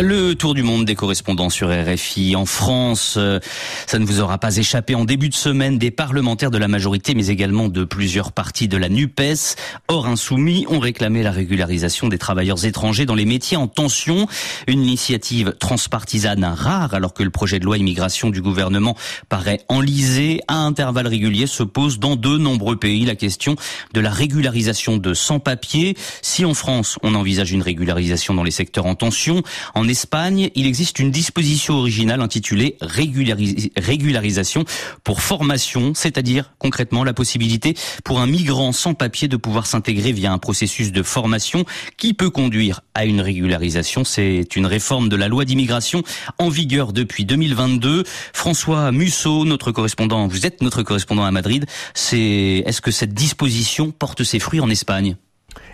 Le tour du monde des correspondants sur RFI. En France, euh, ça ne vous aura pas échappé. En début de semaine, des parlementaires de la majorité, mais également de plusieurs partis de la NUPES, hors insoumis, ont réclamé la régularisation des travailleurs étrangers dans les métiers en tension. Une initiative transpartisane rare, alors que le projet de loi immigration du gouvernement paraît enlisé. À intervalles réguliers se pose dans de nombreux pays la question de la régularisation de sans-papiers. Si en France, on envisage une régularisation dans les secteurs en tension, en en Espagne, il existe une disposition originale intitulée régularisation pour formation, c'est-à-dire concrètement la possibilité pour un migrant sans papier de pouvoir s'intégrer via un processus de formation qui peut conduire à une régularisation. C'est une réforme de la loi d'immigration en vigueur depuis 2022. François Musso, notre correspondant, vous êtes notre correspondant à Madrid. C'est, est-ce que cette disposition porte ses fruits en Espagne?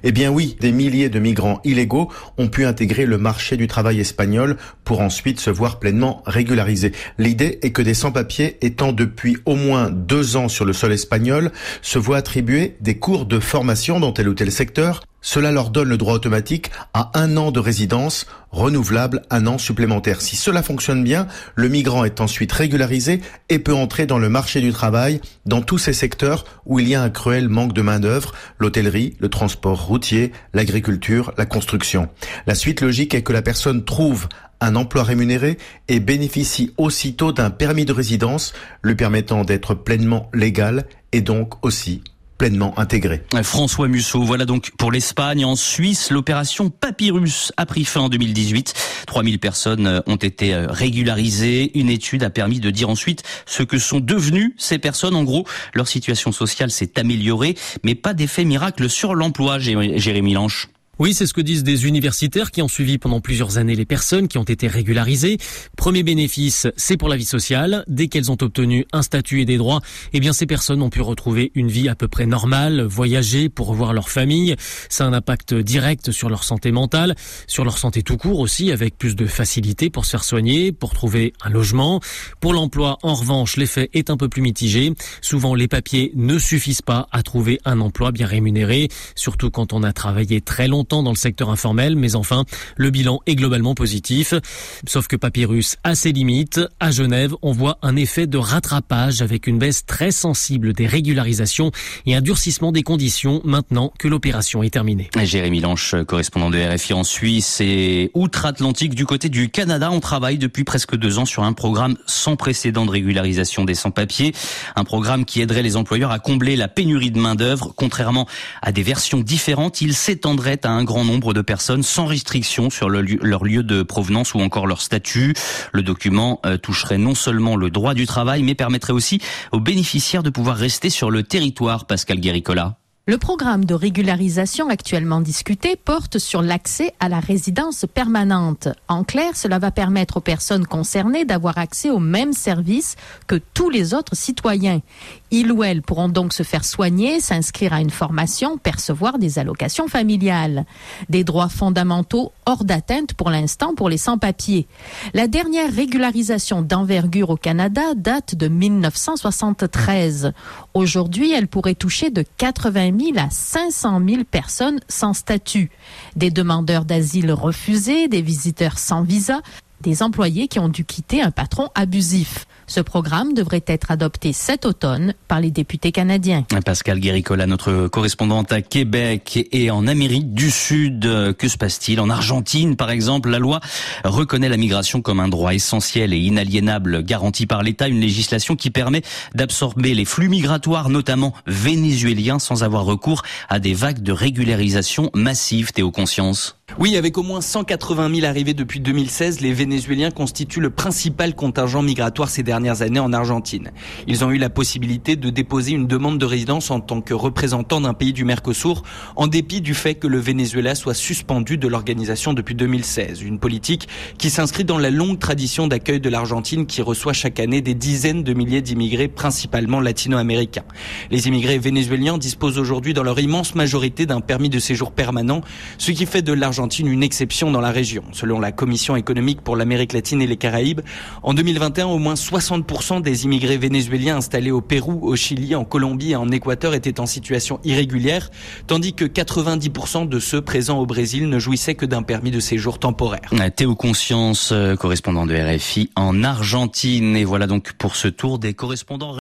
Eh bien oui, des milliers de migrants illégaux ont pu intégrer le marché du travail espagnol pour ensuite se voir pleinement régularisés. L'idée est que des sans-papiers étant depuis au moins deux ans sur le sol espagnol se voient attribuer des cours de formation dans tel ou tel secteur cela leur donne le droit automatique à un an de résidence renouvelable un an supplémentaire. Si cela fonctionne bien, le migrant est ensuite régularisé et peut entrer dans le marché du travail dans tous ces secteurs où il y a un cruel manque de main-d'œuvre, l'hôtellerie, le transport routier, l'agriculture, la construction. La suite logique est que la personne trouve un emploi rémunéré et bénéficie aussitôt d'un permis de résidence lui permettant d'être pleinement légal et donc aussi pleinement intégré. François Musso, voilà donc pour l'Espagne. En Suisse, l'opération Papyrus a pris fin en 2018. 3000 personnes ont été régularisées. Une étude a permis de dire ensuite ce que sont devenues ces personnes. En gros, leur situation sociale s'est améliorée, mais pas d'effet miracle sur l'emploi, Jérémy Lanche. Oui, c'est ce que disent des universitaires qui ont suivi pendant plusieurs années les personnes qui ont été régularisées. Premier bénéfice, c'est pour la vie sociale. Dès qu'elles ont obtenu un statut et des droits, eh bien, ces personnes ont pu retrouver une vie à peu près normale, voyager pour revoir leur famille. Ça a un impact direct sur leur santé mentale, sur leur santé tout court aussi, avec plus de facilité pour se faire soigner, pour trouver un logement. Pour l'emploi, en revanche, l'effet est un peu plus mitigé. Souvent, les papiers ne suffisent pas à trouver un emploi bien rémunéré, surtout quand on a travaillé très longtemps dans le secteur informel, mais enfin, le bilan est globalement positif. Sauf que Papyrus a ses limites. À Genève, on voit un effet de rattrapage avec une baisse très sensible des régularisations et un durcissement des conditions maintenant que l'opération est terminée. Jérémy Lanche, correspondant de RFI en Suisse et outre-Atlantique du côté du Canada, on travaille depuis presque deux ans sur un programme sans précédent de régularisation des sans-papiers. Un programme qui aiderait les employeurs à combler la pénurie de main-d'œuvre. Contrairement à des versions différentes, il s'étendrait à un grand nombre de personnes sans restriction sur leur lieu de provenance ou encore leur statut. Le document euh, toucherait non seulement le droit du travail, mais permettrait aussi aux bénéficiaires de pouvoir rester sur le territoire, Pascal Guéricola. Le programme de régularisation actuellement discuté porte sur l'accès à la résidence permanente. En clair, cela va permettre aux personnes concernées d'avoir accès aux mêmes services que tous les autres citoyens. Ils ou elles pourront donc se faire soigner, s'inscrire à une formation, percevoir des allocations familiales. Des droits fondamentaux hors d'atteinte pour l'instant pour les sans-papiers. La dernière régularisation d'envergure au Canada date de 1973. Aujourd'hui, elle pourrait toucher de 80 000 à 500 000 personnes sans statut. Des demandeurs d'asile refusés, des visiteurs sans visa, des employés qui ont dû quitter un patron abusif. Ce programme devrait être adopté cet automne par les députés canadiens. Pascal Guéricola, notre correspondante à Québec et en Amérique du Sud. Que se passe-t-il En Argentine, par exemple, la loi reconnaît la migration comme un droit essentiel et inaliénable garanti par l'État, une législation qui permet d'absorber les flux migratoires, notamment vénézuéliens, sans avoir recours à des vagues de régularisation massives. Théo Conscience. Oui, avec au moins 180 000 arrivés depuis 2016, les Vénézuéliens constituent le principal contingent migratoire ces dernières années en Argentine. Ils ont eu la possibilité de déposer une demande de résidence en tant que représentant d'un pays du Mercosur, en dépit du fait que le Venezuela soit suspendu de l'organisation depuis 2016. Une politique qui s'inscrit dans la longue tradition d'accueil de l'Argentine qui reçoit chaque année des dizaines de milliers d'immigrés, principalement latino-américains. Les immigrés vénézuéliens disposent aujourd'hui dans leur immense majorité d'un permis de séjour permanent, ce qui fait de l'Argentine une exception dans la région. Selon la Commission économique pour l'Amérique latine et les Caraïbes, en 2021, au moins 60% des immigrés vénézuéliens installés au Pérou, au Chili, en Colombie et en Équateur étaient en situation irrégulière, tandis que 90% de ceux présents au Brésil ne jouissaient que d'un permis de séjour temporaire. Théo Conscience, euh, correspondant de RFI en Argentine. Et voilà donc pour ce tour des correspondants